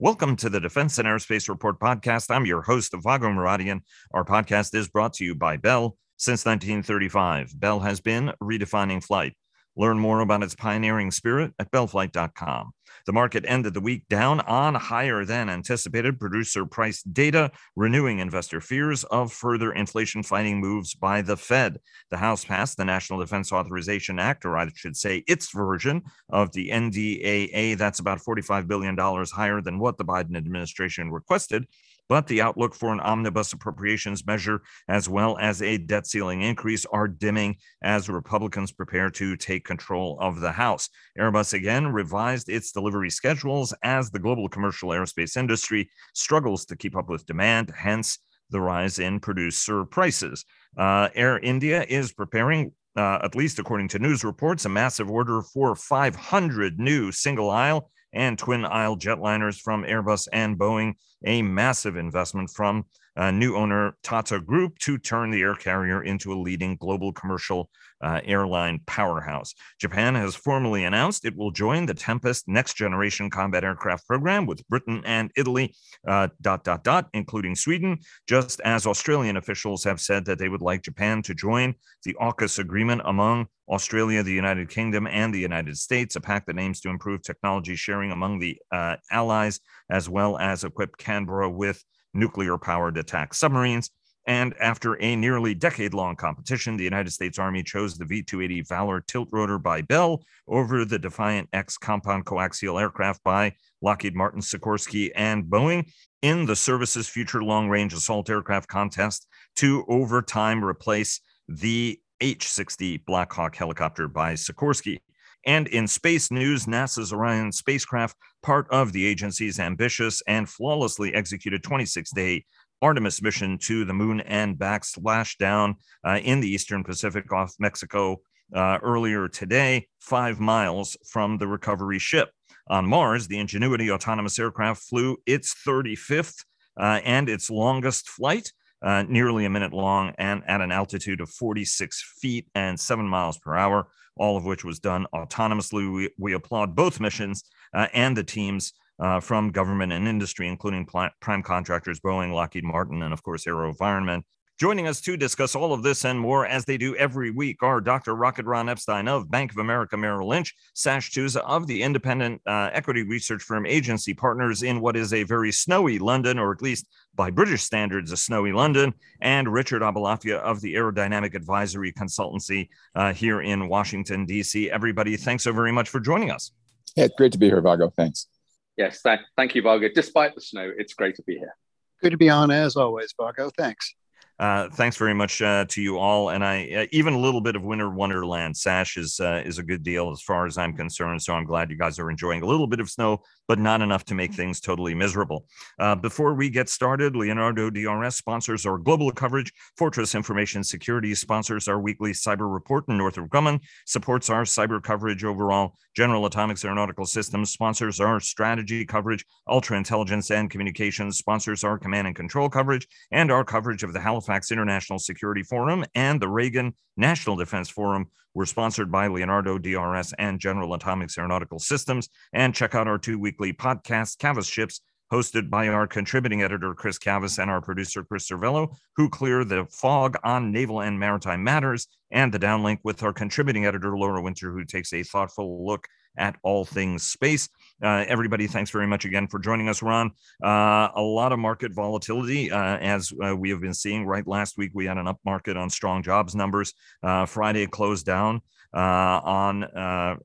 Welcome to the Defense and Aerospace Report podcast. I'm your host, Vago Muradian. Our podcast is brought to you by Bell. Since 1935, Bell has been redefining flight. Learn more about its pioneering spirit at bellflight.com. The market ended the week down on higher than anticipated producer price data, renewing investor fears of further inflation fighting moves by the Fed. The House passed the National Defense Authorization Act, or I should say its version of the NDAA. That's about $45 billion higher than what the Biden administration requested but the outlook for an omnibus appropriations measure as well as a debt ceiling increase are dimming as Republicans prepare to take control of the House. Airbus again revised its delivery schedules as the global commercial aerospace industry struggles to keep up with demand, hence the rise in producer prices. Uh, Air India is preparing uh, at least according to news reports, a massive order for 500 new single aisle and twin aisle jetliners from Airbus and Boeing, a massive investment from uh, new owner Tata Group to turn the air carrier into a leading global commercial uh, airline powerhouse. Japan has formally announced it will join the Tempest next generation combat aircraft program with Britain and Italy, uh, dot, dot, dot, including Sweden, just as Australian officials have said that they would like Japan to join the AUKUS agreement among Australia, the United Kingdom, and the United States, a pact that aims to improve technology sharing among the uh, allies, as well as equip Canberra with nuclear powered attack submarines. And after a nearly decade long competition, the United States Army chose the V 280 Valor tiltrotor by Bell over the Defiant X compound coaxial aircraft by Lockheed Martin, Sikorsky, and Boeing in the service's future long range assault aircraft contest to over time replace the H 60 Black Hawk helicopter by Sikorsky. And in space news, NASA's Orion spacecraft, part of the agency's ambitious and flawlessly executed 26 day Artemis mission to the moon and back, splashed down uh, in the Eastern Pacific off Mexico uh, earlier today, five miles from the recovery ship. On Mars, the Ingenuity autonomous aircraft flew its 35th uh, and its longest flight. Uh, nearly a minute long and at an altitude of 46 feet and seven miles per hour all of which was done autonomously. We, we applaud both missions uh, and the teams uh, from government and industry, including prime contractors Boeing, Lockheed Martin, and of course AeroVironment. Joining us to discuss all of this and more, as they do every week, are Dr. Rocket Ron Epstein of Bank of America Merrill Lynch, Sash Tusa of the independent uh, equity research firm Agency Partners in what is a very snowy London, or at least by British standards, a snowy London, and Richard Aboulafia of the Aerodynamic Advisory Consultancy uh, here in Washington, D.C. Everybody, thanks so very much for joining us. Yeah, it's great to be here, Vago. Thanks. Yes, th- thank you, Vago. Despite the snow, it's great to be here. Good to be on as always, Vago. Thanks. Uh, thanks very much uh, to you all, and I uh, even a little bit of winter wonderland. Sash is uh, is a good deal as far as I'm concerned. So I'm glad you guys are enjoying a little bit of snow, but not enough to make things totally miserable. Uh, before we get started, Leonardo DRS sponsors our global coverage. Fortress Information Security sponsors our weekly cyber report, and Northrop Grumman supports our cyber coverage overall. General Atomics Aeronautical Systems sponsors our strategy coverage. Ultra Intelligence and Communications sponsors our command and control coverage, and our coverage of the Halifax International Security Forum and the Reagan National Defense Forum were sponsored by Leonardo DRS and General Atomics Aeronautical Systems. And check out our two weekly podcasts, Cavas Ships, hosted by our contributing editor, Chris Cavas, and our producer, Chris Servello, who clear the fog on naval and maritime matters, and the downlink with our contributing editor, Laura Winter, who takes a thoughtful look at all things space. Uh, everybody, thanks very much again for joining us, Ron. Uh, a lot of market volatility, uh, as uh, we have been seeing. Right last week, we had an up market on strong jobs numbers. Uh, Friday closed down uh, on a,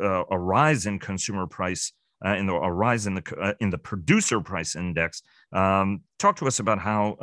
a, rise in consumer price. In the a rise in the in the producer price index, um, talk to us about how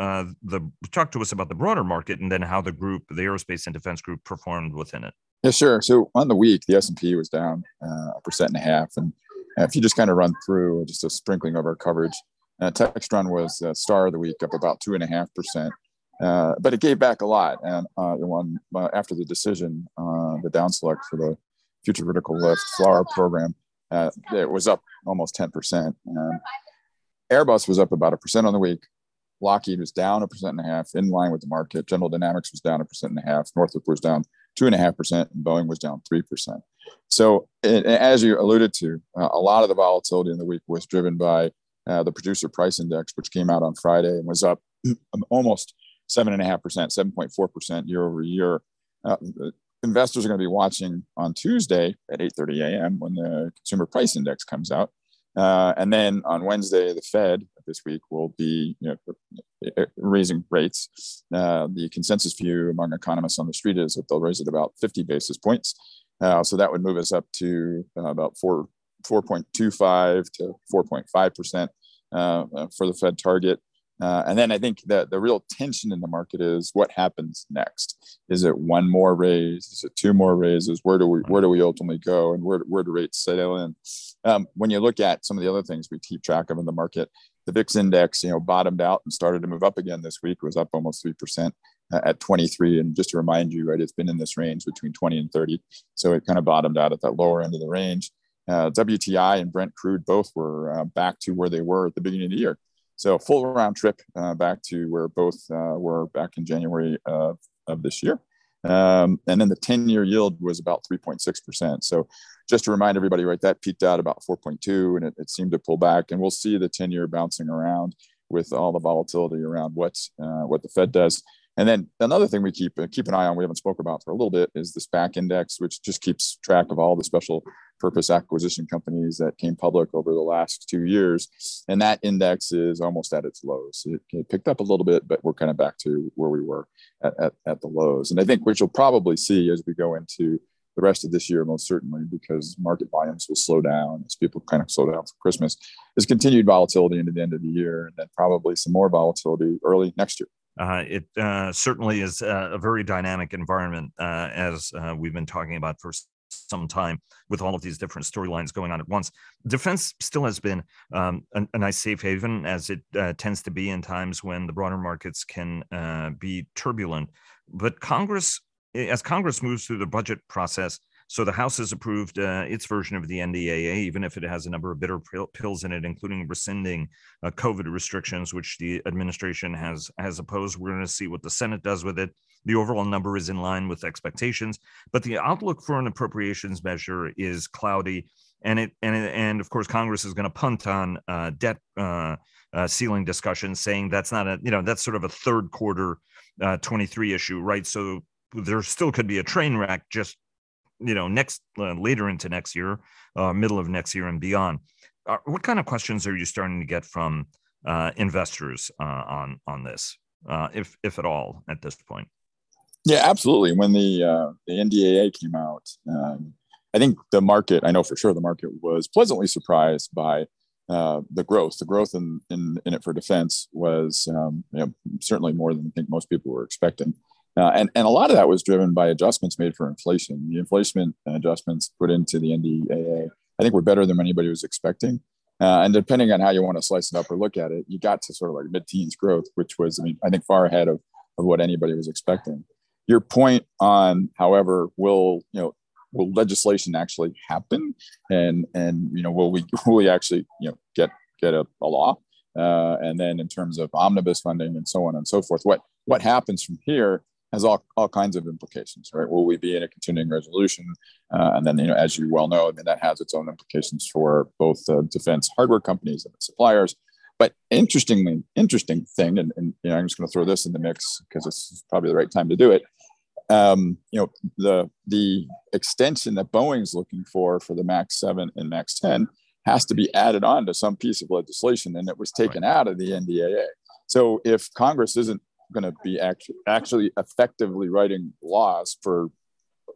the talk to us about the broader market, and then how the group, the aerospace and defense group, performed within it. Yeah, sure. So on the week, the S and P was down uh, a percent and a half, and if you just kind of run through just a sprinkling of our coverage, uh, Textron was uh, star of the week, up about two and a half percent, uh, but it gave back a lot. And uh, one uh, after the decision, uh, the down select for the Future Vertical Lift FLRAA program, uh, it was up almost ten percent. Airbus was up about a percent on the week. Lockheed was down a percent and a half, in line with the market. General Dynamics was down a percent and a half. Northrop was down two and a half percent, and Boeing was down three percent. So, as you alluded to, uh, a lot of the volatility in the week was driven by uh, the producer price index, which came out on Friday and was up almost seven and a half percent, seven point four percent year over year. Uh, investors are going to be watching on Tuesday at 8:30 a.m. when the consumer price index comes out, uh, and then on Wednesday, the Fed this week will be you know, raising rates. Uh, the consensus view among economists on the street is that they'll raise it about 50 basis points. Uh, so that would move us up to uh, about four 4.25 to 4.5 percent uh, uh, for the Fed target. Uh, and then I think that the real tension in the market is what happens next. Is it one more raise? Is it two more raises? Where do we where do we ultimately go? And where where do rates settle in? Um, when you look at some of the other things we keep track of in the market, the VIX index, you know, bottomed out and started to move up again this week. Was up almost three percent uh, at 23. And just to remind you, right, it's been in this range between 20 and 30. So it kind of bottomed out at that lower end of the range. Uh, WTI and Brent crude both were uh, back to where they were at the beginning of the year. So full round trip uh, back to where both uh, were back in January of, of this year. Um, and then the 10 year yield was about 3.6%. So just to remind everybody, right, that peaked out about 4.2 and it, it seemed to pull back. And we'll see the 10 year bouncing around with all the volatility around what, uh, what the Fed does. And then another thing we keep keep an eye on, we haven't spoke about for a little bit, is the SPAC index, which just keeps track of all the special purpose acquisition companies that came public over the last two years. And that index is almost at its lows. It, it picked up a little bit, but we're kind of back to where we were at, at, at the lows. And I think what you'll probably see as we go into the rest of this year, most certainly, because market volumes will slow down as people kind of slow down for Christmas, is continued volatility into the end of the year, and then probably some more volatility early next year. Uh, it uh, certainly is a, a, very dynamic environment, uh, as uh, we've been talking about for some time with all of these different storylines going on at once. Defense still has been um, a, a, nice safe haven, as it uh, tends to be in times when the broader markets can uh, be turbulent. But Congress, as Congress moves through the budget process, so the House has approved uh, its version of the NDAA, even if it has a number of bitter pills in it, including rescinding uh, COVID restrictions, which the administration has has opposed. We're going to see what the Senate does with it. The overall number is in line with expectations, but the outlook for an appropriations measure is cloudy, and it and and of course Congress is going to punt on uh, debt. Uh, uh, ceiling discussions, saying that's not a you know that's sort of a third quarter uh, 23 issue, right? So there still could be a train wreck just you know next uh, later into next year uh, middle of next year and beyond what kind of questions are you starting to get from investors on on this uh, if if at all at this point yeah absolutely when the the ndaa came out um, i think the market i know for sure the market was pleasantly surprised by the growth, the growth in, in, in it for defense was um, you know, certainly more than I think most people were expecting. Uh, and, and a lot of that was driven by adjustments made for inflation. The inflation adjustments put into the NDAA, I think, were better than anybody was expecting. Uh, and depending on how you want to slice it up or look at it, you got to sort of like mid-teens growth, which was, I mean, I think far ahead of, of what anybody was expecting. Your point on, however, will you know, will legislation actually happen, and and you know, will we will we actually you know get get a, a law? Uh, and then in terms of omnibus funding and so on and so forth, what what happens from here has all, all kinds of implications, right? Will we be in a continuing resolution? Uh, and then, you know, as you well know, I mean, that has its own implications for both uh, defense hardware companies and suppliers. But interestingly, interesting thing, and, and you know, I'm just going to throw this in the mix because it's probably the right time to do it. Um, you know, the the extension that Boeing's looking for for the Max 7 and Max 10 has to be added on to some piece of legislation, and it was taken right. out of the NDAA. So if Congress isn't going to be actually actually effectively writing laws for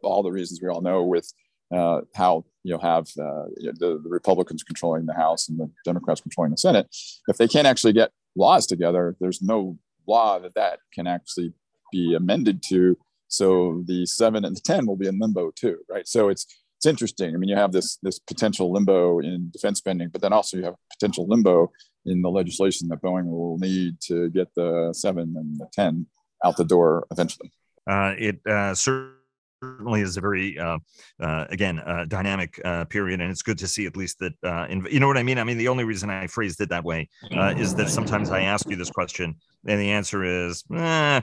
all the reasons we all know with uh, how you'll have uh, the, the, Republicans controlling the House and the Democrats controlling the Senate. If they can't actually get laws together, there's no law that that can actually be amended to. So the seven and the ten will be in limbo too, right? So it's it's interesting. I mean, you have this this potential limbo in defense spending, but then also you have potential limbo in the legislation that Boeing will need to get the seven and the 10 out the door eventually. Uh, it uh, certainly is a very, uh, uh again, uh, dynamic uh, period. And it's good to see at least that, in, you know what I mean? I mean, the only reason I phrased it that way is that sometimes I ask you this question and the answer is, eh,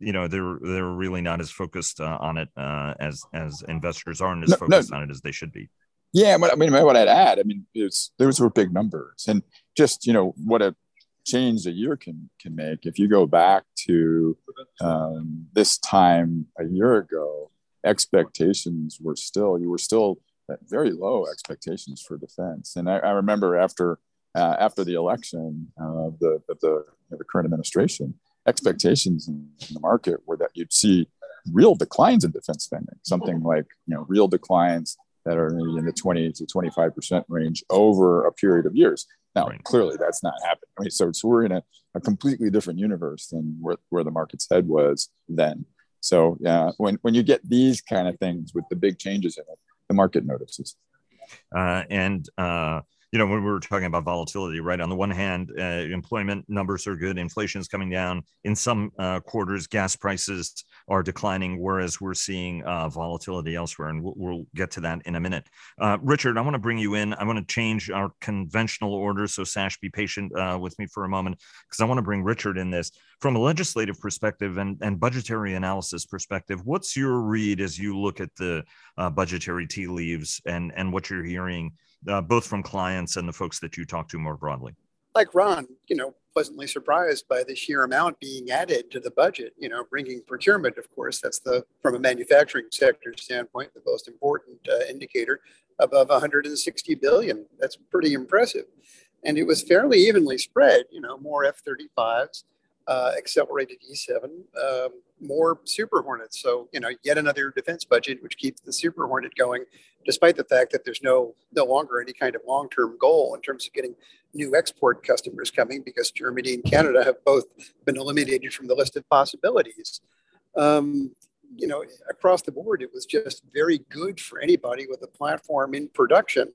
you know, they're, they're really not as focused on it as, as investors aren't as no, focused no. on it as they should be. Yeah, but I mean, what I'd add, I mean, it's those were big numbers, and just you know what a change a year can can make. If you go back to um, this time a year ago, expectations were still you were still at very low expectations for defense, and I, I remember after uh, after the election of the of the, the current administration, expectations in, in the market were that you'd see real declines in defense spending, something like you know real declines that are in the 20 to 25 percent range over a period of years. Now, right. clearly, that's not happening. I mean, so, so we're in a, a completely different universe than where, where the market's head was then. So, yeah, when when you get these kind of things with the big changes in it, the market notices. Uh, and uh, you know, when we were talking about volatility, right? On the one hand, uh, employment numbers are good, inflation is coming down. In some uh, quarters, gas prices are declining, whereas we're seeing uh, volatility elsewhere, and we'll, we'll, get to that in a minute. Uh, Richard, I want to bring you in. I want to change our conventional order, so Sash, be patient uh, with me for a moment, because I want to bring Richard in this from a legislative perspective and, and budgetary analysis perspective. What's your read as you look at the uh, budgetary tea leaves and and what you're hearing? Uh, both from clients and the folks that you talk to more broadly? Like Ron, you know, pleasantly surprised by the sheer amount being added to the budget. You know, bringing procurement, of course, that's the from a manufacturing sector standpoint, the most important uh, indicator, above 160 billion. That's pretty impressive, and it was fairly evenly spread. You know, more F-35s, uh, accelerated E7, um, more Super Hornets. So, you know, yet another defense budget, which keeps the Super Hornet going, despite the fact that there's no no longer any kind of long term goal in terms of getting new export customers coming because Germany and Canada have both been eliminated from the list of possibilities. Um, you know, across the board, it was just very good for anybody with a platform in production.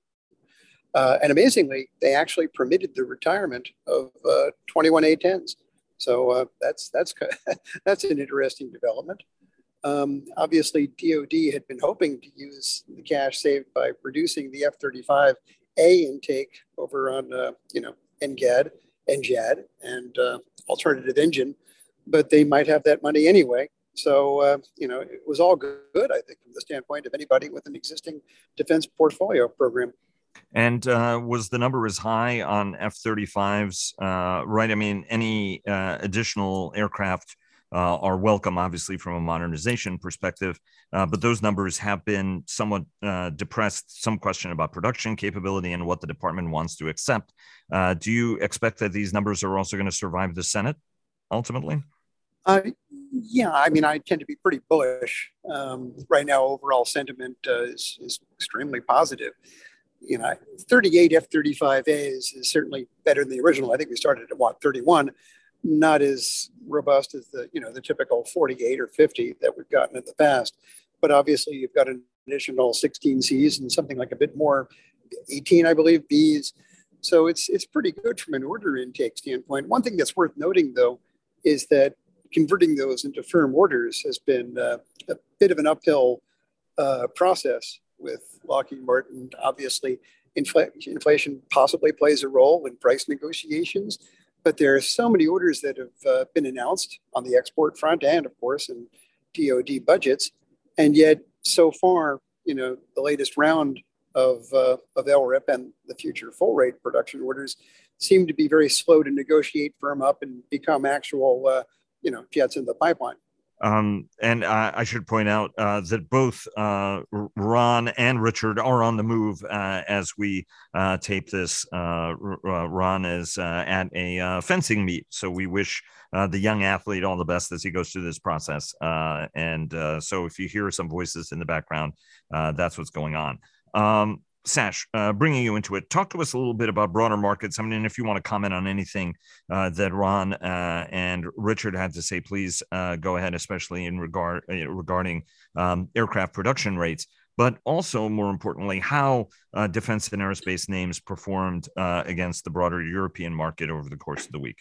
Uh, and amazingly, they actually permitted the retirement of uh, 21 A10s. So uh, that's that's that's an interesting development. Um, obviously, DoD had been hoping to use the cash saved by producing the F-35A intake over on uh, you know NGAD, NGAD, and uh, alternative engine, but they might have that money anyway. So uh, you know it was all good, I think, from the standpoint of anybody with an existing defense portfolio program. And uh, was the number as high on F 35s? Uh, right. I mean, any uh, additional aircraft uh, are welcome, obviously, from a modernization perspective. Uh, but those numbers have been somewhat uh, depressed. Some question about production capability and what the department wants to accept. do you expect that these numbers are also going to survive the Senate ultimately? yeah, I mean, I tend to be pretty bullish. Um, right now, overall sentiment is, is extremely positive you know, 38 F-35As is certainly better than the original. I think we started at what 31, not as robust as the you know the typical 48 or 50 that we've gotten in the past. But obviously, you've got an additional 16 Cs and something like a bit more, 18, I believe, Bs. So it's it's pretty good from an order intake standpoint. One thing that's worth noting, though, is that converting those into firm orders has been uh, a bit of an uphill uh, process with Lockheed Martin. Obviously, infl- inflation possibly plays a role in price negotiations, but there are so many orders that have uh, been announced on the export front and, of course, in DoD budgets, and yet so far, you know, the latest round of uh, of LRIP and the future full rate production orders seem to be very slow to negotiate, firm up, and become actual, uh, you know, jets in the pipeline. Um, and I, should point out uh, that both uh, Ron and Richard are on the move uh, as we uh, tape this. Uh, Ron is at a fencing meet, so we wish the young athlete all the best as he goes through this process. and so, if you hear some voices in the background, that's what's going on. Um, Sash, uh, bringing you into it, talk to us a little bit about broader markets. I mean, if you want to comment on anything uh, that Ron uh, and Richard had to say, please uh, go ahead, especially in regard uh, regarding um, aircraft production rates but also more importantly, how uh, defense and aerospace names performed against the broader European market over the course of the week.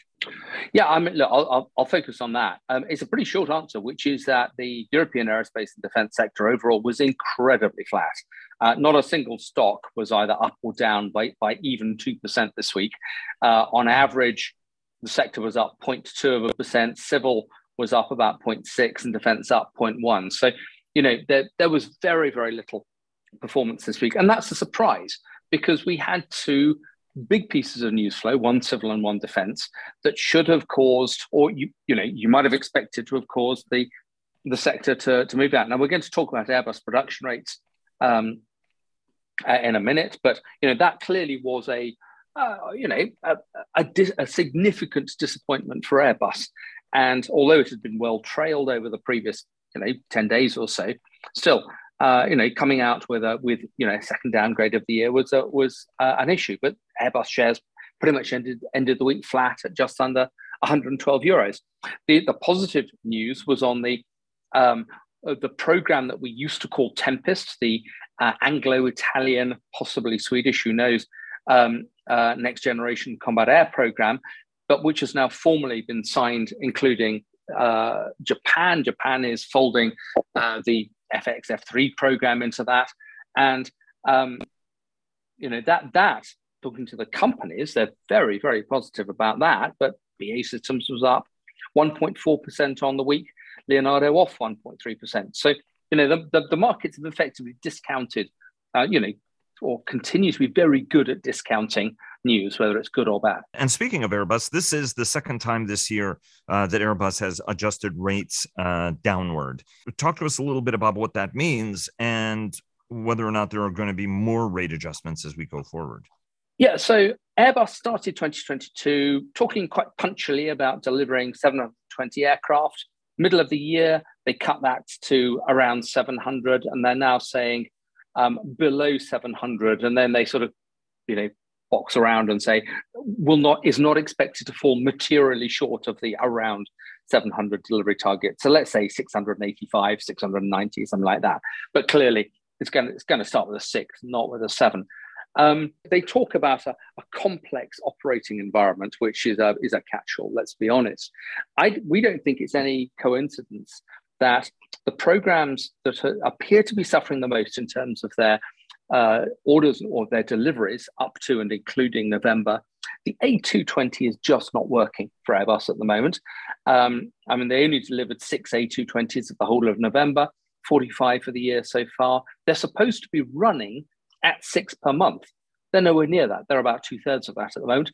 Yeah, I mean, look, I'll, I'll, I'll focus on that. Um, it's a pretty short answer, which is that the European aerospace and defense sector overall was incredibly flat. Uh, not a single stock was either up or down by, by even 2% this week. Uh, on average, the sector was up 0.2 of a percent, civil was up about 0.6, and defense up 0.1. So you know, there, there was very, very little performance this week, and that's a surprise because we had two big pieces of news flow, one civil and one defence, that should have caused, or you you know, you might have expected to have caused the the sector to, to move out. Now we're going to talk about Airbus production rates um, in a minute, but you know that clearly was a uh, you know a, a, a, significant disappointment for Airbus. And although it had been well trailed over the previous you know ten days or so, still uh, you know, coming out with a with you know a second downgrade of the year was a, was uh, an issue. But Airbus shares pretty much ended ended the week flat at just under 112 euros. The the positive news was on the um, uh, the program that we used to call Tempest, the uh, Anglo-Italian, possibly Swedish, who knows, um, uh, next generation combat air program, but which has now formally been signed, including uh, Japan. Japan is folding uh, the FX F3 program into that. And um, you know that that talking to the companies, they're very very positive about that. But BAE Systems was up 1.4 percent on the week. Leonardo off 1.3 percent. So you know the, the, the markets have effectively discounted. Uh, you know or continue to be very good at discounting news, whether it's good or bad. And speaking of Airbus, this is the second time this year uh, that Airbus has adjusted rates uh, downward. Talk to us a little bit about what that means and whether or not there are going to be more rate adjustments as we go forward. Yeah, so Airbus started 2022 talking quite punctually about delivering 720 aircraft. Middle of the year, they cut that to around 700, and they're now saying um, below 700, and then they sort of, you know, box around and say will not is not expected to fall materially short of the around 700 delivery target. So let's say 685, 690, something like that. But clearly, it's going to it's going to start with a six, not with a seven. Um, they talk about a, a, complex operating environment, which is a, is a catch-all. Let's be honest. I, we don't think it's any coincidence that the programs that appear to be suffering the most in terms of their uh, orders or their deliveries up to and including November, the A220 is just not working for Airbus at the moment. Um, I mean, they only delivered six A220s at the whole of November, 45 for the year so far. They're supposed to be running at six per month. They're nowhere near that. They're about two thirds of that at the moment.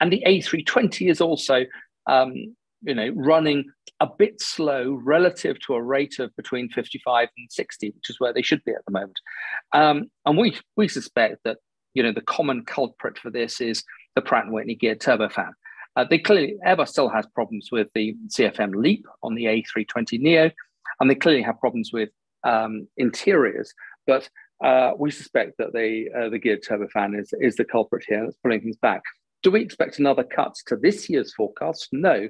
And the A320 is also um, you know, running a bit slow relative to a rate of between 55 and 60, which is where they should be at the moment. Um, and we we suspect that you know the common culprit for this is the Pratt & Whitney geared turbofan. Uh, they clearly Airbus still has problems with the CFM LEAP on the A320 Neo, and they clearly have problems with um, interiors. But uh, we suspect that the uh, the geared turbofan is is the culprit here. That's pulling things back. Do we expect another cut to this year's forecast? No,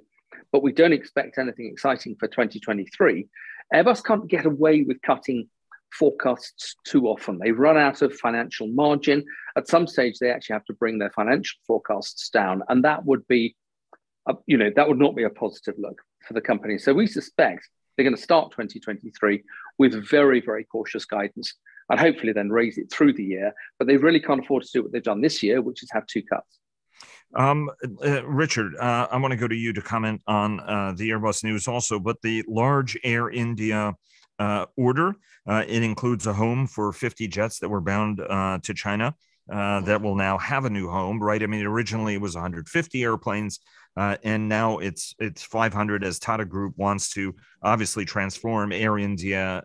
but we don't expect anything exciting for 2023. Airbus can't get away with cutting forecasts too often. They run out of financial margin. At some stage, they actually have to bring their financial forecasts down, and that would be, a, you know, that would not be a positive look for the company. So we suspect they're going to start 2023 with very, very cautious guidance, and hopefully then raise it through the year. But they really can't afford to do what they've done this year, which is have two cuts. Um, uh, Richard, uh, I want to go to you to comment on uh, the Airbus news also, but the large Air India uh, order, uh, it includes a home for 50 jets that were bound uh, to China that will now have a new home, right? I mean, originally it was 150 airplanes. and now it's it's 500 as Tata Group wants to obviously transform Air India,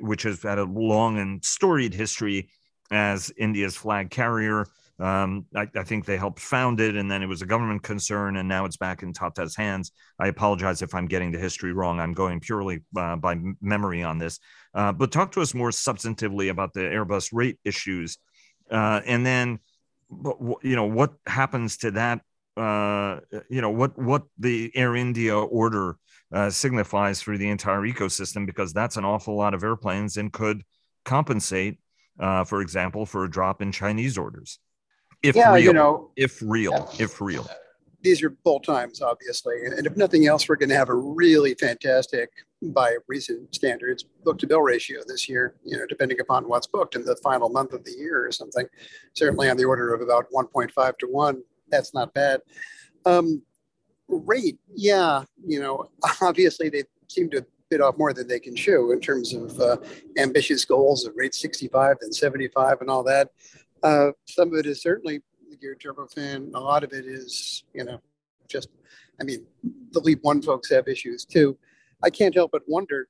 which has had a long and storied history as India's flag carrier. Um, I, I, think they helped found it, and then it was a government concern, and now it's back in Tata's hands. I apologize if I'm getting the history wrong. I'm going purely uh, by memory on this. Uh, but talk to us more substantively about the Airbus rate issues, uh, and then you know what happens to that. Uh, you know what what the Air India order uh, signifies for the entire ecosystem, because that's an awful lot of airplanes and could compensate, uh, for example, for a drop in Chinese orders if yeah, real, you know, if real, yeah. if real. These are bull times, obviously, and if nothing else, we're going to have a really fantastic, by recent standards, book-to-bill ratio this year. You know, depending upon what's booked in the final month of the year or something, certainly on the order of about 1.5 to one. That's not bad. Um, rate, yeah, you know, obviously they seem to bit off more than they can chew in terms of uh, ambitious goals of rate 65 and 75 and all that. Uh, some of it is certainly the geared turbofan. A lot of it is, you know, just, I mean, the Leap One folks have issues too. I can't help but wonder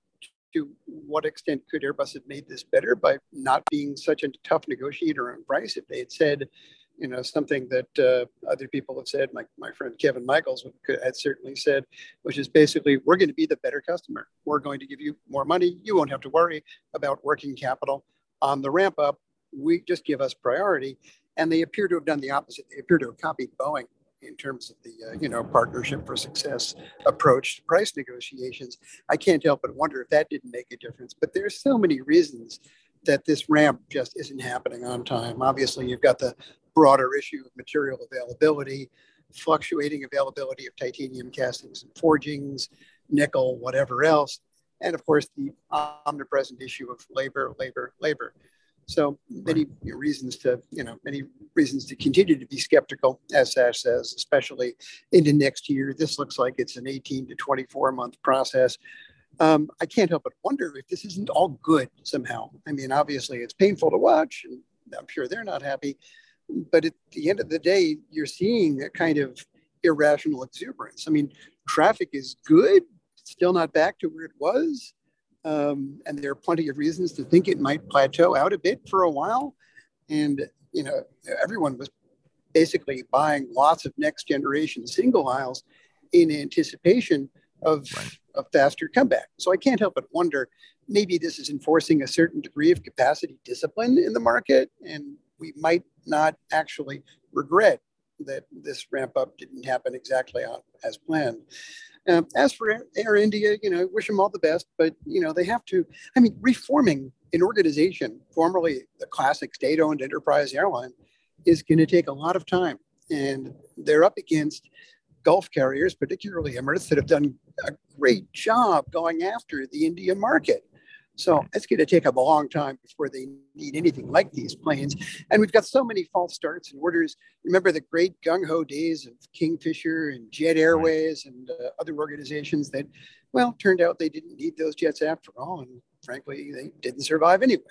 to what extent could Airbus have made this better by not being such a tough negotiator on price? If they had said, you know, something that uh, other people have said, my, my friend Kevin Michaels had certainly said, which is basically, we're going to be the better customer. We're going to give you more money. You won't have to worry about working capital on the ramp up. We just give us priority. And they appear to have done the opposite. They appear to have copied Boeing in terms of the uh, you know partnership for success approach to price negotiations. I can't help but wonder if that didn't make a difference. But there's so many reasons that this ramp just isn't happening on time. Obviously, you've got the broader issue of material availability, fluctuating availability of titanium castings and forgings, nickel, whatever else, and of course the omnipresent issue of labor, labor, labor. So many reasons to, you know, many reasons to continue to be skeptical, as Sash says, especially into next year. This looks like it's an 18 to 24 month process. Um, I can't help but wonder if this isn't all good somehow. I mean, obviously it's painful to watch, and I'm sure they're not happy. But at the end of the day, you're seeing a kind of irrational exuberance. I mean, traffic is good, still not back to where it was. Um, and there are plenty of reasons to think it might plateau out a bit for a while. And, you know, everyone was basically buying lots of next generation single aisles in anticipation of right. a faster comeback. So I can't help but wonder maybe this is enforcing a certain degree of capacity discipline in the market. And we might not actually regret that this ramp up didn't happen exactly on, as planned. Um, as for Air India, you know, wish them all the best, but you know they have to. I mean, reforming an organization, formerly the classic state-owned enterprise airline, is going to take a lot of time, and they're up against Gulf carriers, particularly Emirates, that have done a great job going after the India market. So it's going to take a long time before they need anything like these planes. And we've got so many false starts and orders. Remember the great gung ho days of Kingfisher and Jet Airways and uh, other organizations that, well, turned out they didn't need those jets after all. And frankly, they didn't survive anyway.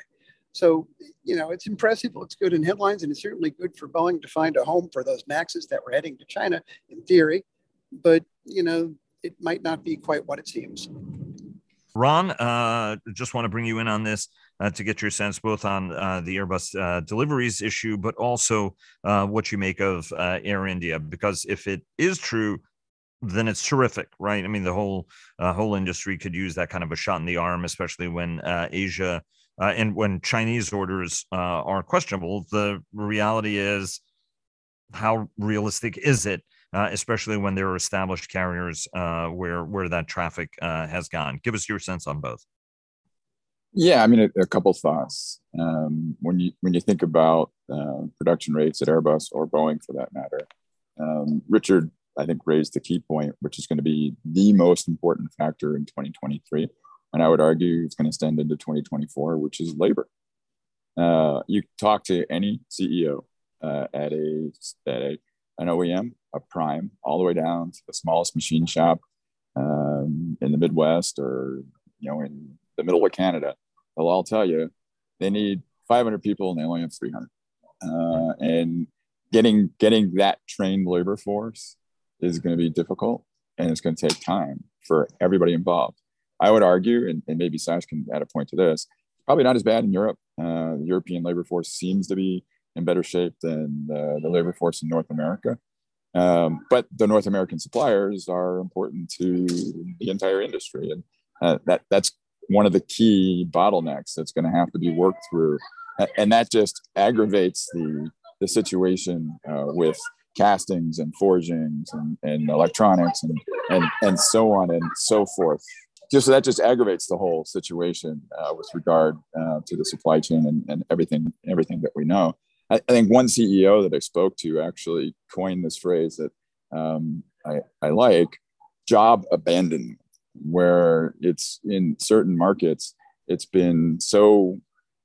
So, you know, it's impressive, looks good in headlines, and it's certainly good for Boeing to find a home for those Maxes that were heading to China in theory. But, you know, it might not be quite what it seems. Ron, uh, just want to bring you in on this uh, to get your sense both on uh, the Airbus uh, deliveries issue, but also uh, what you make of uh, Air India. Because if it is true, then it's terrific, right? I mean, the whole whole industry could use that kind of a shot in the arm, especially when Asia and when Chinese orders are questionable. The reality is, how realistic is it uh, especially when there are established carriers uh, where where that traffic uh, has gone. Give us your sense on both. Yeah, I mean, a, a couple thoughts. Um, when you when you think about uh, production rates at Airbus or Boeing, for that matter, um, Richard, I think, raised the key point, which is going to be the most important factor in 2023, and I would argue it's going to extend into 2024, which is labor. Uh, you talk to any CEO uh, at a at a an OEM, a prime, all the way down to the smallest machine shop um, in the Midwest or you know in the middle of Canada. They'll all tell you they need 500 people and they only have 300. Uh, and getting getting that trained labor force is going to be difficult and it's going to take time for everybody involved. I would argue, and, and maybe Sash can add a point to this, probably not as bad in Europe. Uh, the European labor force seems to be in better shape than the, the labor force in North America. Um, but the North American suppliers are important to the entire industry, and uh, that that's one of the key bottlenecks that's going to have to be worked through, and that just aggravates the the situation uh, with castings and forgings and, and electronics and, and and so on and so forth. Just that just aggravates the whole situation uh, with regard uh, to the supply chain and, and everything everything that we know. I, I, think one CEO that I spoke to actually coined this phrase that um, I, I like job abandonment, where it's in certain markets, it's been so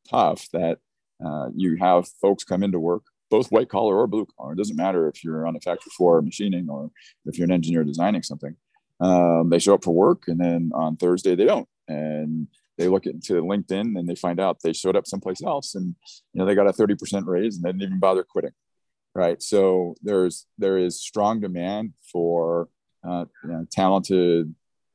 tough that uh, you have folks come into work, both white collar or blue collar. It doesn't matter if you're on a factory floor machining or if you're an engineer designing something. Um, they show up for work and then on Thursday they don't and they look into LinkedIn and they find out they showed up someplace else and you know they got a 30% raise and they didn't even bother quitting. Right. So there's there is strong demand for uh, you know, talented,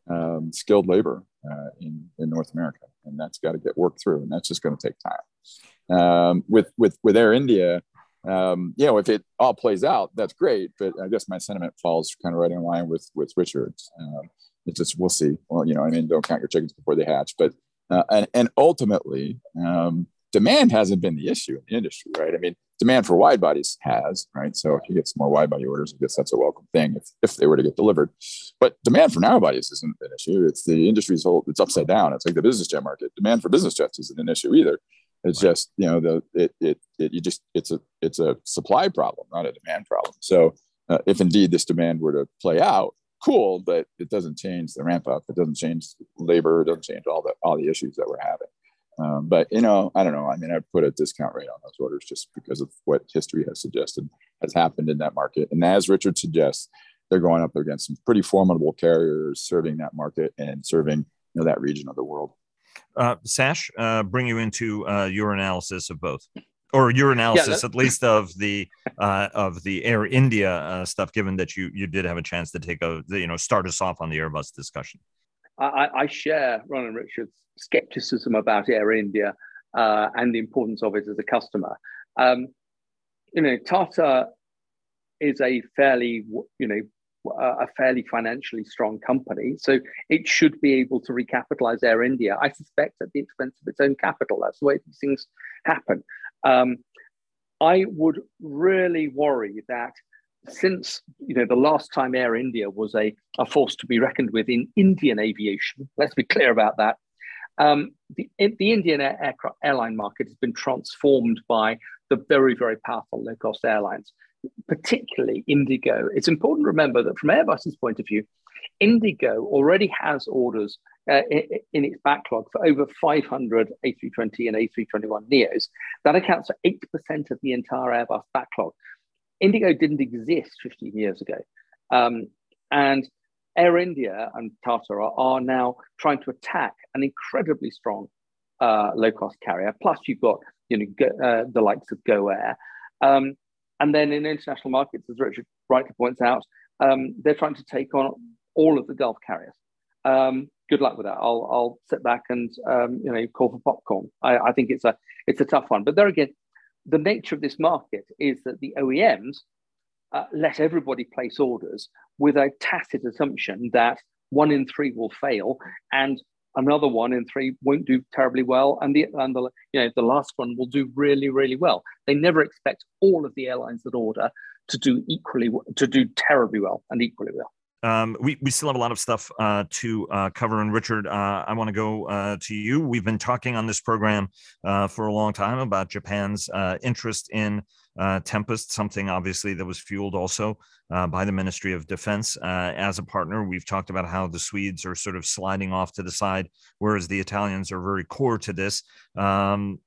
um, skilled labor uh, in, in North America. And that's got to get worked through. And that's just going to take time. Um, with, with, with Air India, um, you know, if it all plays out, that's great. But I guess my sentiment falls kind of right in line with with Richard's. Um, it's just we'll see. Well, you know, I mean, don't count your chickens before they hatch. But uh, and and ultimately, um, demand hasn't been the issue in the industry, right? I mean, demand for wide bodies has, right? So if you get some more wide body orders, I guess that's a welcome thing if, if they were to get delivered. But demand for narrow bodies isn't an issue. It's the industry's whole, it's upside down. It's like the business jet market. Demand for business jets isn't an issue either. It's right. just, you know, the, it, it, it, you just, it's a, it's a supply problem, not a demand problem. So uh, if indeed this demand were to play out, cool, but it doesn't change the ramp up. It doesn't change labor. It doesn't change all the, all the issues that we're having. Um, but you know, I don't know. I mean, I'd put a discount rate on those orders just because of what history has suggested has happened in that market. And as Richard suggests, they're going up against some pretty formidable carriers serving that market and serving you know that region of the world. Uh, Sash, uh, bring you into uh, your analysis of both, or your analysis yeah, at least of the uh, of the Air India uh, stuff. Given that you you did have a chance to take a you know start us off on the Airbus discussion. I, I share Ron and Richard's skepticism about Air India uh, and the importance of it as a customer. Um, you know, Tata is a fairly, you know, a fairly financially strong company, so it should be able to recapitalize Air India. I suspect at the expense of its own capital. That's the way these things happen. Um, I would really worry that since you know the last time Air India was a, a force to be reckoned with in Indian aviation, let's be clear about that. Um, the, the Indian aircraft airline market has been transformed by the very, very powerful low cost airlines, particularly Indigo. It's important to remember that from Airbus's point of view, Indigo already has orders uh, in, in, its backlog for over 500 A320 and A321 Neos. That accounts for 8% of the entire Airbus backlog. Indigo didn't exist 15 years ago. Um, and Air India and Tata are, are, now trying to attack an incredibly strong uh, low cost carrier. Plus, you've got you know go, uh, the likes of Go Air, um, and then in international markets, as Richard rightly points out, um, they're trying to take on all of the Gulf carriers. Um, good luck with that. I'll I'll sit back and um, you know call for popcorn. I, I think it's a it's a tough one, but there again, the nature of this market is that the OEMs uh, let everybody place orders with a tacit assumption that one in three will fail and another one in three won't do terribly well and the and the you know the last one will do really really well they never expect all of the airlines that order to do equally to do terribly well and equally well um, we, we still have a lot of stuff uh, to uh, cover. And Richard, uh, I want to go uh, to you. We've been talking on this program uh, for a long time about Japan's uh, interest in Tempest, something obviously that was fueled also uh, by the Ministry of Defense uh, as a partner. We've talked about how the Swedes are sort of sliding off to the side, whereas the Italians are very core to this. Um,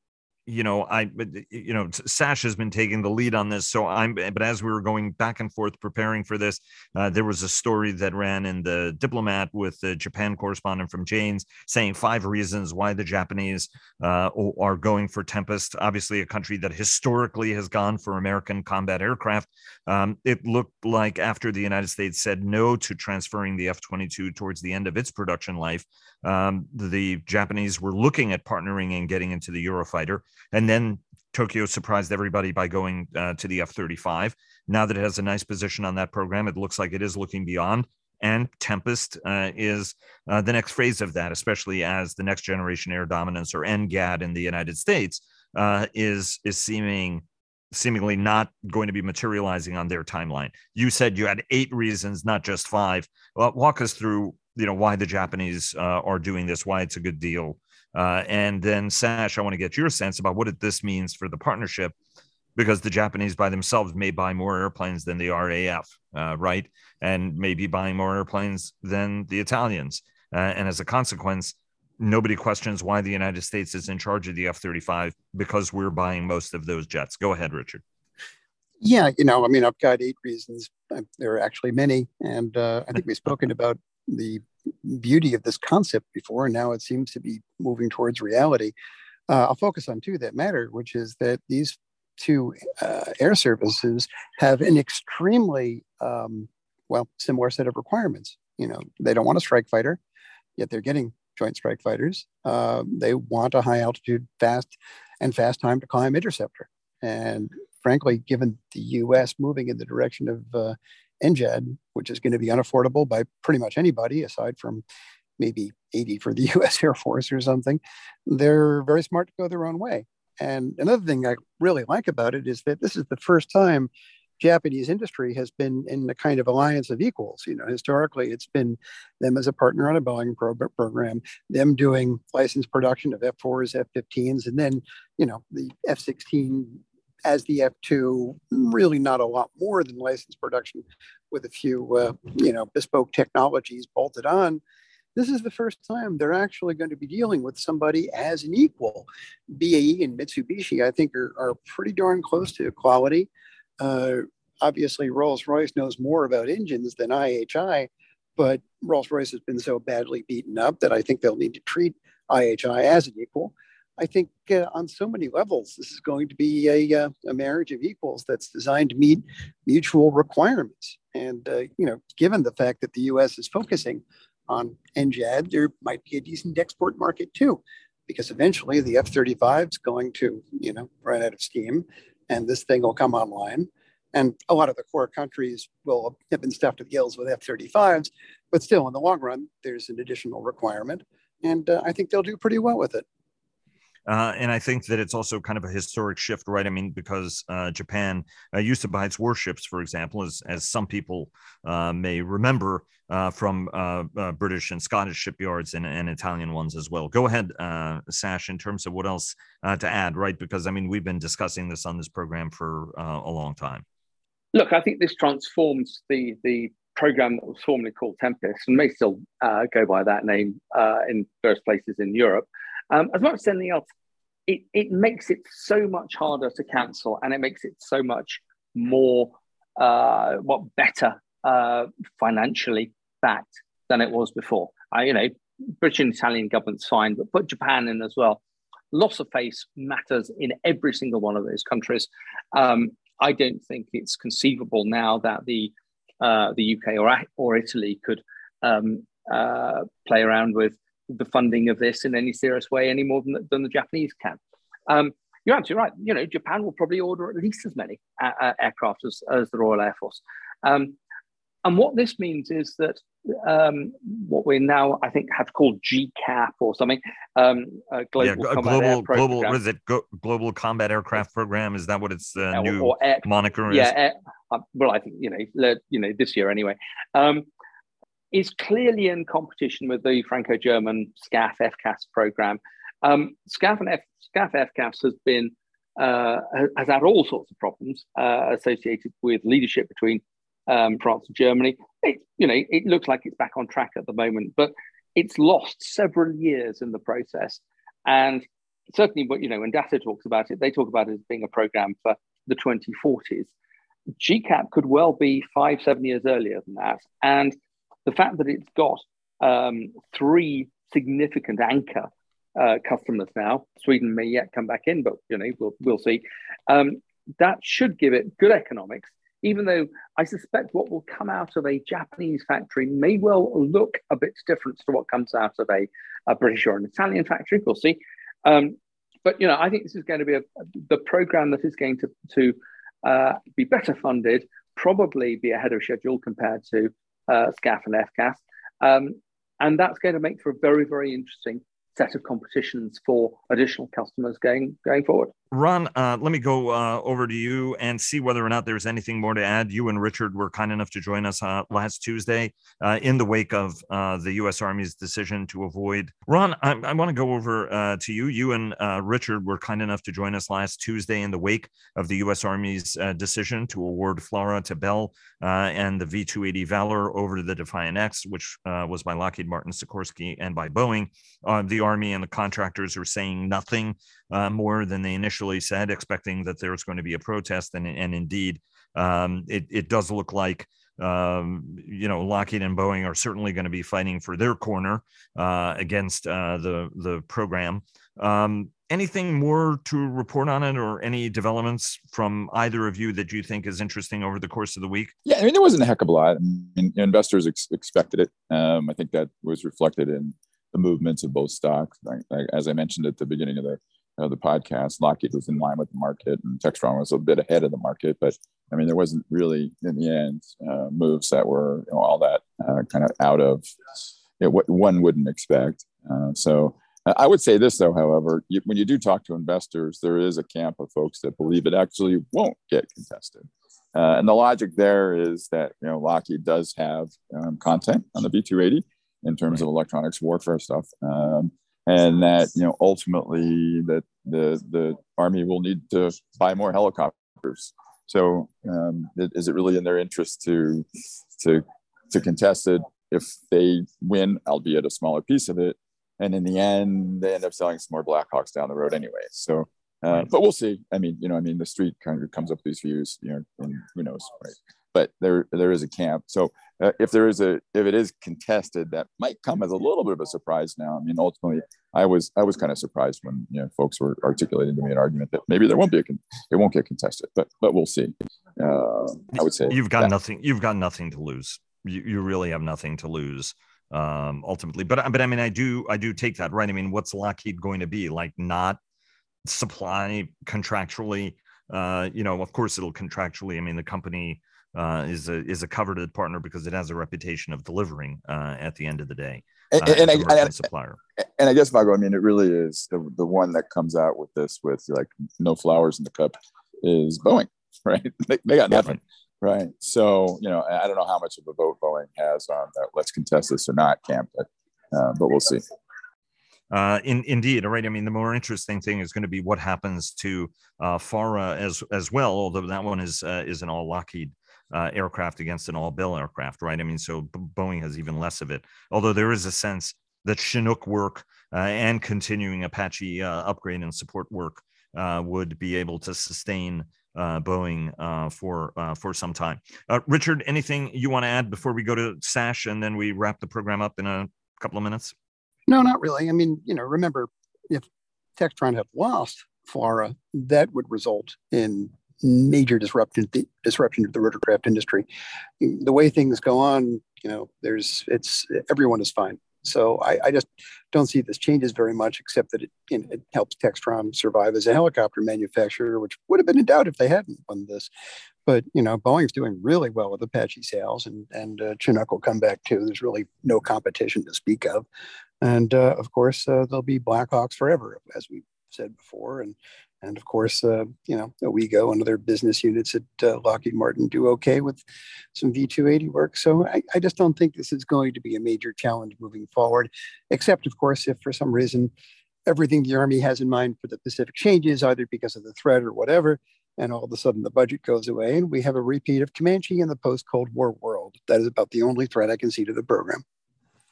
you know, I, you know, Sash has been taking the lead on this. So I'm, but as we were going back and forth preparing for this, uh, there was a story that ran in the Diplomat with the Japan correspondent from Jane's saying five reasons why the Japanese uh, are going for Tempest. Obviously, a country that historically has gone for American combat aircraft. Um, it looked like after the United States said no to transferring the F 22 towards the end of its production life, um, the Japanese were looking at partnering and getting into the Eurofighter. And then Tokyo surprised everybody by going uh, to the F 35. Now that it has a nice position on that program, it looks like it is looking beyond. And Tempest uh, is uh, the next phase of that, especially as the next generation air dominance or NGAD in the United States uh, is is seeming seemingly not going to be materializing on their timeline. You said you had eight reasons, not just five. Well, walk us through, you know, why the Japanese uh, are doing this, why it's a good deal, uh, and then, Sash, I want to get your sense about what it, this means for the partnership, because the Japanese by themselves may buy more airplanes than the RAF, uh, right? And maybe buying more airplanes than the Italians. Uh, and as a consequence, nobody questions why the United States is in charge of the F 35 because we're buying most of those jets. Go ahead, Richard. Yeah, you know, I mean, I've got eight reasons. There are actually many. And uh, I think we've spoken about the beauty of this concept before, and now it seems to be moving towards reality. Uh, I'll focus on two that matter, which is that these two uh, air services have an extremely um, well similar set of requirements. You know, they don't want a strike fighter, yet they're getting joint strike fighters. Uh, they want a high altitude, fast and fast time to climb interceptor. And frankly, given the U.S. moving in the direction of NGAD, which is going to be unaffordable by pretty much anybody aside from maybe 80 for the US Air Force or something, they're very smart to go their own way. And another thing I really like about it is that this is the first time Japanese industry has been in a kind of alliance of equals. You know, historically, it's been them as a partner on a Boeing pro- program, them doing licensed production of F4s, F15s, and then, you know, the F16 as the F2, really not a lot more than licensed production with a few, uh, you know, bespoke technologies bolted on. This is the first time they're actually going to be dealing with somebody as an equal. BAE and Mitsubishi, I think, are, are pretty darn close to equality. Uh, obviously, Rolls Royce knows more about engines than IHI, but Rolls Royce has been so badly beaten up that I think they'll need to treat IHI as an equal. I think uh, on so many levels, this is going to be a, uh, a marriage of equals that's designed to meet mutual requirements. And, uh, you know, given the fact that the US is focusing on NGAD, there might be a decent export market too, because eventually the F 35 is going to, you know, run out of steam and this thing will come online. And a lot of the core countries will have been stuffed to the gills with F 35s, but still, in the long run, there's an additional requirement. And uh, I think they'll do pretty well with it. Uh, and I think that it's also kind of a historic shift, right? I mean, because uh, Japan uh, used to buy its warships, for example, as, as some people uh, may remember uh, from uh, British and Scottish shipyards and, and, Italian ones as well. Go ahead, Sash, in terms of what else to add, right? Because I mean, we've been discussing this on this program for a long time. Look, I think this transforms the the program that was formerly called Tempest and may still go by that name in various places in Europe. Um, as much as anything else, it, it makes it so much harder to cancel and it makes it so much more uh, what better uh, financially backed than it was before. Uh, you know, British and Italian governments fine, but put Japan in as well. Loss of face matters in every single one of those countries. Um, I don't think it's conceivable now that the uh, the UK or or Italy could um, uh, play around with the funding of this in any serious way any more than, than the Japanese can. Um, you're absolutely right. You know, Japan will probably order at least as many uh, uh aircraft as, as, the Royal Air Force. Um, and what this means is that um, what we now, I think, have called GCAP or something, um, global yeah, global, global, what is it? Go, global Combat Aircraft Program. Is that what its uh, new or air, moniker is? Yeah. Uh, well, I think you know, you know, this year anyway. Um, is clearly in competition with the Franco-German SCAF FCAS program. Um, SCAF and F, SCAF FCAS has been uh, has had all sorts of problems uh, associated with leadership between um, France and Germany. It, you know, it looks like it's back on track at the moment, but it's lost several years in the process. And certainly, you know, when DASA talks about it, they talk about it as being a program for the 2040s. GCAP could well be five, seven years earlier than that. And the fact that it's got um, three significant anchor uh, customers now, Sweden may yet come back in, but you know we'll we'll see. Um, that should give it good economics. Even though I suspect what will come out of a Japanese factory may well look a bit different to what comes out of a, a British or an Italian factory. We'll see. Um, but you know, I think this is going to be a, the program that is going to to uh, be better funded, probably be ahead of schedule compared to uh, SCAF and FCAS. Um, and that's going to make for a very, very interesting set of competitions for additional customers going going forward. Ron, uh, let me go uh, over to you and see whether or not there's anything more to add. You and Richard were kind enough to join us uh, last Tuesday uh, in the wake of uh, the U.S. Army's decision to avoid. Ron, I, I want to go over uh, to you. You and Richard were kind enough to join us last Tuesday in the wake of the U.S. Army's decision to award FLRAA to Bell and the V-280 Valor over the Defiant X, which was by Lockheed Martin, Sikorsky, and by Boeing. the Army and the contractors are saying nothing uh, more than they initially said, expecting that there was going to be a protest. And, and indeed, um, it, it does look like um, you know, Lockheed and Boeing are certainly going to be fighting for their corner uh, against uh, the the program. Um, anything more to report on it, or any developments from either of you that you think is interesting over the course of the week? Yeah, I mean, there wasn't a heck of a lot. I mean, investors ex- expected it. Um, I think that was reflected in the movements of both stocks. As I mentioned at the beginning of the the podcast, Lockheed was in line with the market, and Textron was a bit ahead of the market. But I mean, there wasn't really in the end uh, moves that were you know, all that uh, kind of out of you know, what one wouldn't expect. Uh, so I would say this, though, however, you, when you do talk to investors, there is a camp of folks that believe it actually won't get contested. Uh, and the logic there is that you know Lockheed does have um, content on the V280 in terms of electronics warfare stuff, um, and that you know ultimately that the the army will need to buy more helicopters. So um, is it really in their interest to to to contest it? If they win, albeit a smaller piece of it? and in the end they end up selling some more blackhawks down the road anyway. So uh, but we'll see. I mean you know i mean the street kind of comes up with these views you know and who knows right but there there is a camp so uh, if there is a if it is contested that might come as a little bit of a surprise now i mean ultimately i was i was kind of surprised when you know folks were articulating to me an argument that maybe there won't be a con- it won't get contested but but we'll see uh, i would say you've got that. nothing you've got nothing to lose you, you really have nothing to lose um, ultimately. But but I mean, I do I do take that right. I mean, what's Lockheed going to be like? Not supply contractually. Uh, you know, of course, it'll contractually. I mean, the company uh, is a is a coveted partner because it has a reputation of delivering uh, at the end of the day. Uh, and, and, I, supplier. And I guess Vago, I mean, it really is the the one that comes out with this with like no flowers in the cup is Boeing, right? They, they got nothing. Right. So, you know, I don't know how much of a vote Boeing has on that. Let's contest this or not camp, but, uh, but we'll see. Uh, in, indeed, right. I mean, the more interesting thing is going to be what happens to uh, FARA as as well. Although that one is uh, is an all Lockheed uh, aircraft against an all Bell aircraft, right? I mean, so Boeing has even less of it. Although there is a sense that Chinook work uh, and continuing Apache uh, upgrade and support work uh, would be able to sustain uh, Boeing uh, for for some time. Richard, anything you want to add before we go to Sash and then we wrap the program up in a couple of minutes? No, not really. I mean, you know, remember if Textron had lost FLRAA, that would result in major disruption disruption to the rotorcraft industry. The way things go on, you know, there's it's everyone is fine. So I, I, just don't see this changes very much, except that it, it helps Textron survive as a helicopter manufacturer, which would have been in doubt if they hadn't won this. But you know, Boeing's doing really well with Apache sales, and and uh, Chinook will come back too. There's really no competition to speak of, and uh, of course uh, there'll be Blackhawks forever, as we said before, and and of course, uh, you know, WeGo and other business units at uh, Lockheed Martin do okay with some V280 work. So I, I, just don't think this is going to be a major challenge moving forward, except, of course, if for some reason everything the Army has in mind for the Pacific changes, either because of the threat or whatever, and all of a sudden the budget goes away and we have a repeat of Comanche in the post Cold War world. That is about the only threat I can see to the program.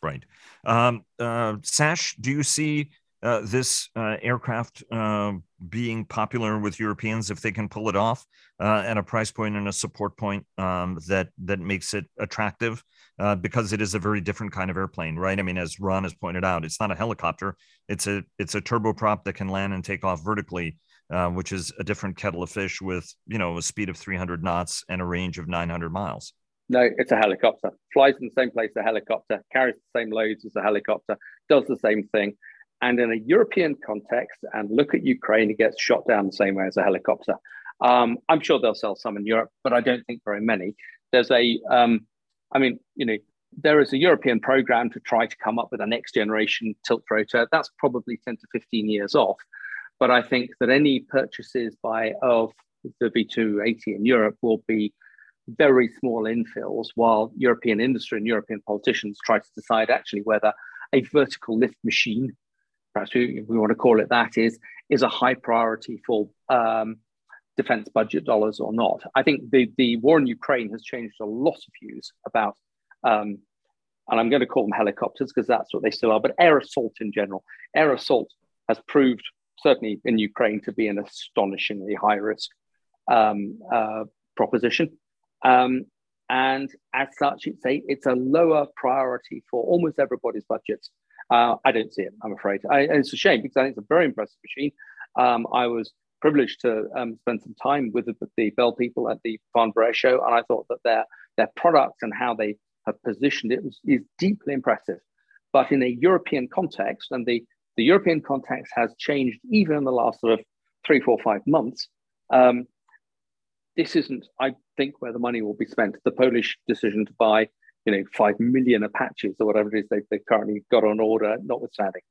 Right. Um, uh, Sash, do you see uh, this uh, aircraft uh, being popular with Europeans if they can pull it off uh, at a price point and a support point um, that that makes it attractive uh, because it is a very different kind of airplane, right? I mean, as Ron has pointed out, it's not a helicopter; it's a it's a turboprop that can land and take off vertically, which is a different kettle of fish with you know a speed of 300 knots and a range of 900 miles. No, it's a helicopter. Flies in the same place a helicopter, carries the same loads as a helicopter, does the same thing and in a European context, and look at Ukraine, it gets shot down the same way as a helicopter. Um, I'm sure they'll sell some in Europe, but I don't think very many. There's a, um, I mean, you know, there is a European program to try to come up with a next generation tilt rotor. That's probably 10 to 15 years off. But I think that any purchases by of the V280 in Europe will be very small infills while European industry and European politicians try to decide actually whether a vertical lift machine perhaps we, we want to call it that, is is a high priority for um, defense budget dollars or not. I think the, the war in Ukraine has changed a lot of views about, um, and I'm going to call them helicopters because that's what they still are, but air assault in general. Air assault has proved, certainly in Ukraine, to be an astonishingly high risk um, uh, proposition. Um, and as such, it's a it's a lower priority for almost everybody's budgets. Uh, I don't see it. I'm afraid. I, it's a shame because I think it's a very impressive machine. Um, I was privileged to um, spend some time with the, the, Bell people at the Farnborough show, and I thought that their their products and how they have positioned it was, is deeply impressive. But in a European context, and the the European context has changed even in the last sort of three, four, five months. Um, this isn't, I think, where the money will be spent. The Polish decision to buy, you know, five million Apaches or whatever it is they've, they've currently got on order, notwithstanding.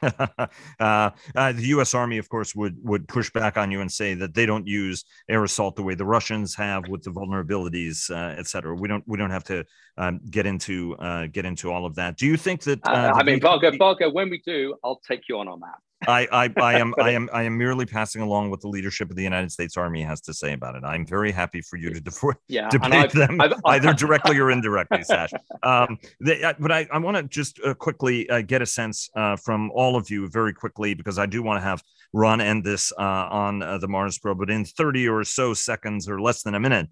uh, uh, the U.S. Army, of course, would would push back on you and say that they don't use air assault the way the Russians have with the vulnerabilities, uh, et cetera. We don't we don't have to um, get into uh, get into all of that. Do you think that? Uh, I mean, Vago, Vago, when we do, I'll take you on on that. I, I, I am I am I am merely passing along what the leadership of the United States Army has to say about it. I'm very happy for you to de- yeah, debate I've, them I've, either directly or indirectly, Sash. Um, they, uh, but I, I want to just uh, quickly uh, get a sense uh, from all of you very quickly because I do want to have Ron end this uh, on uh, the Mars probe. But in 30 or so seconds or less than a minute,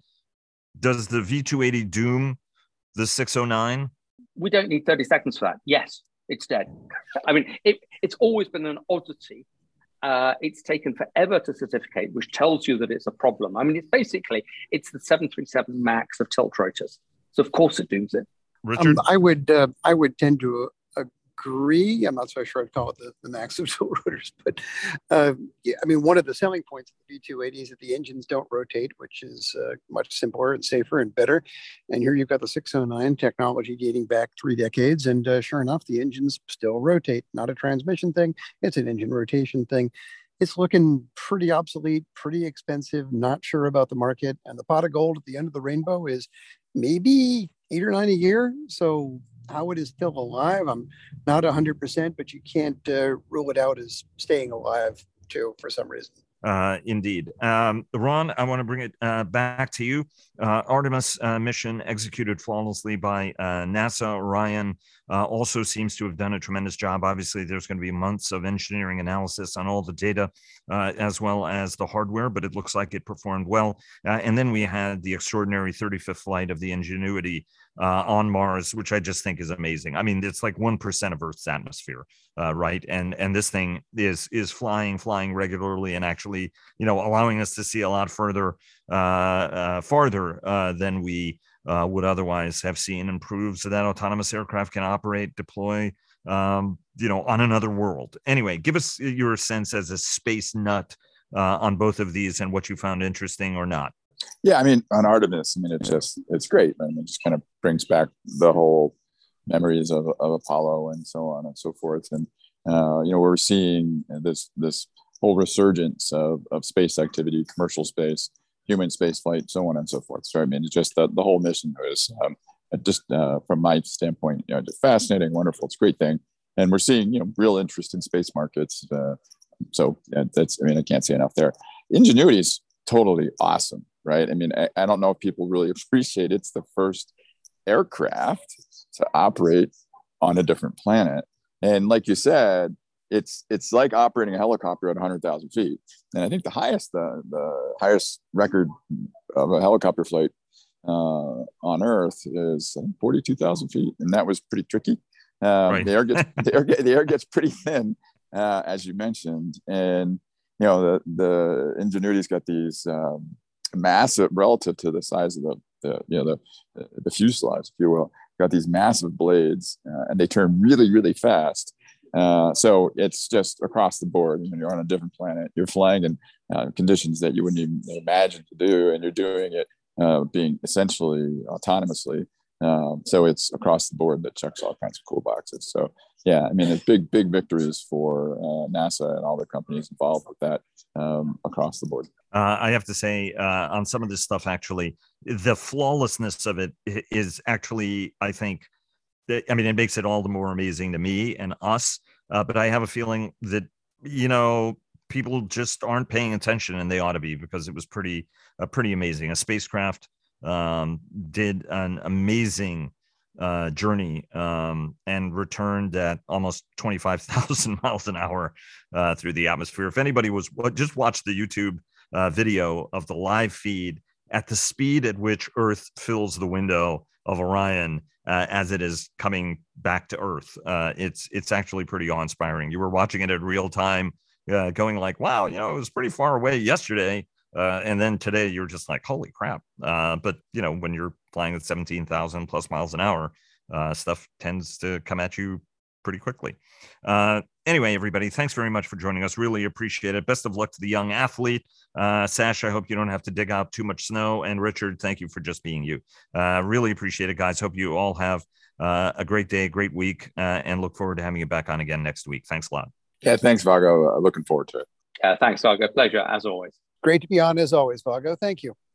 does the V280 doom the 609? We don't need 30 seconds for that. Yes it's dead. I mean, it, it's always been an oddity. Uh, it's taken forever to certificate, which tells you that it's a problem. I mean, it's basically it's the 737 Max of tilt rotors. So of course it dooms it. Richard, um, I would uh, I would tend to agree. I'm not so sure I'd call it the, the max of tilt rotors, but uh, yeah, I mean, one of the selling points of the V280 is that the engines don't rotate, which is uh, much simpler and safer and better. And here you've got the 609 technology dating back three decades. And uh, sure enough, the engines still rotate. Not a transmission thing, it's an engine rotation thing. It's looking pretty obsolete, pretty expensive, not sure about the market. And the pot of gold at the end of the rainbow is maybe eight or nine a year. So how it is still alive. I'm not 100%, but you can't uh, rule it out as staying alive too for some reason. Uh, indeed. Um, Ron, I want to bring it uh, back to you. Uh, Artemis uh, mission executed flawlessly by uh, NASA. Orion uh, also seems to have done a tremendous job. Obviously, there's going to be months of engineering analysis on all the data as well as the hardware, but it looks like it performed well. and then we had the extraordinary 35th flight of the Ingenuity uh, on Mars, which I just think is amazing. I mean, it's like one percent of Earth's atmosphere, uh, right? And and this thing is is flying, flying regularly, and actually, you know, allowing us to see a lot further, uh, uh farther uh, than we uh, would otherwise have seen, and proves that autonomous aircraft can operate, deploy, um, you know, on another world. Anyway, give us your sense as a space nut on both of these and what you found interesting or not. Yeah, I mean, on Artemis, I mean, it's just it's great. I mean, it just kind of brings back the whole memories of, of Apollo and so on and so forth. And uh, you know, we're seeing this this whole resurgence of, of space activity, commercial space, human space flight, so on and so forth. So I mean, it's just the, the whole mission was um, just uh, from my standpoint, you know, just fascinating, wonderful. It's a great thing, and we're seeing you know real interest in space markets. Uh, so that's I mean, I can't say enough there. Ingenuity is totally awesome right? I mean, I, I don't know if people really appreciate it's the first aircraft to operate on a different planet. And like you said, it's it's like operating a helicopter at 100,000 feet. And I think the highest the, the highest record of a helicopter flight uh, on Earth is 42,000 feet, and that was pretty tricky. Um, right. the air gets the air, the air gets pretty thin, uh, as you mentioned, and you know the the Ingenuity's got these um, massive relative to the size of the, the you know the the fuselage, if you will. Got these massive blades, uh, and they turn really really fast. Uh, so it's just across the board. You know, you're on a different planet. You're flying in uh, conditions that you wouldn't even imagine to do, and you're doing it uh, being essentially autonomously. Um, so it's across the board that checks all kinds of cool boxes. So yeah, I mean, it's big, big victories for uh, NASA and all the companies involved with that um, across the board. Uh, I have to say, uh, on some of this stuff, actually, the flawlessness of it is actually, I think, I mean, it makes it all the more amazing to me and us. Uh, but I have a feeling that, you know, people just aren't paying attention and they ought to be because it was pretty, uh, pretty amazing. A spacecraft um, did an amazing uh, journey um, and returned at almost 25,000 miles an hour uh, through the atmosphere. If anybody was just watch the YouTube uh, video of the live feed at the speed at which Earth fills the window of Orion uh, as it is coming back to Earth. Uh, it's it's actually pretty awe-inspiring. You were watching it in real time, uh, going like, "Wow, you know, it was pretty far away yesterday." Uh, and then today you're just like, holy crap. Uh, but you know, when you're flying at 17,000 plus miles an hour, uh, stuff tends to come at you pretty quickly. Uh, anyway, everybody, thanks very much for joining us. Really appreciate it. Best of luck to the young athlete. Uh, Sash, I hope you don't have to dig out too much snow. And Richard, thank you for just being you. Uh, really appreciate it, guys. Hope you all have uh, a great day, great week, uh, and look forward to having you back on again next week. Thanks a lot. Yeah, thanks, Vago. Uh, looking forward to it. Yeah, thanks, Vago. Pleasure as always. Great to be on as always, Vago. Thank you.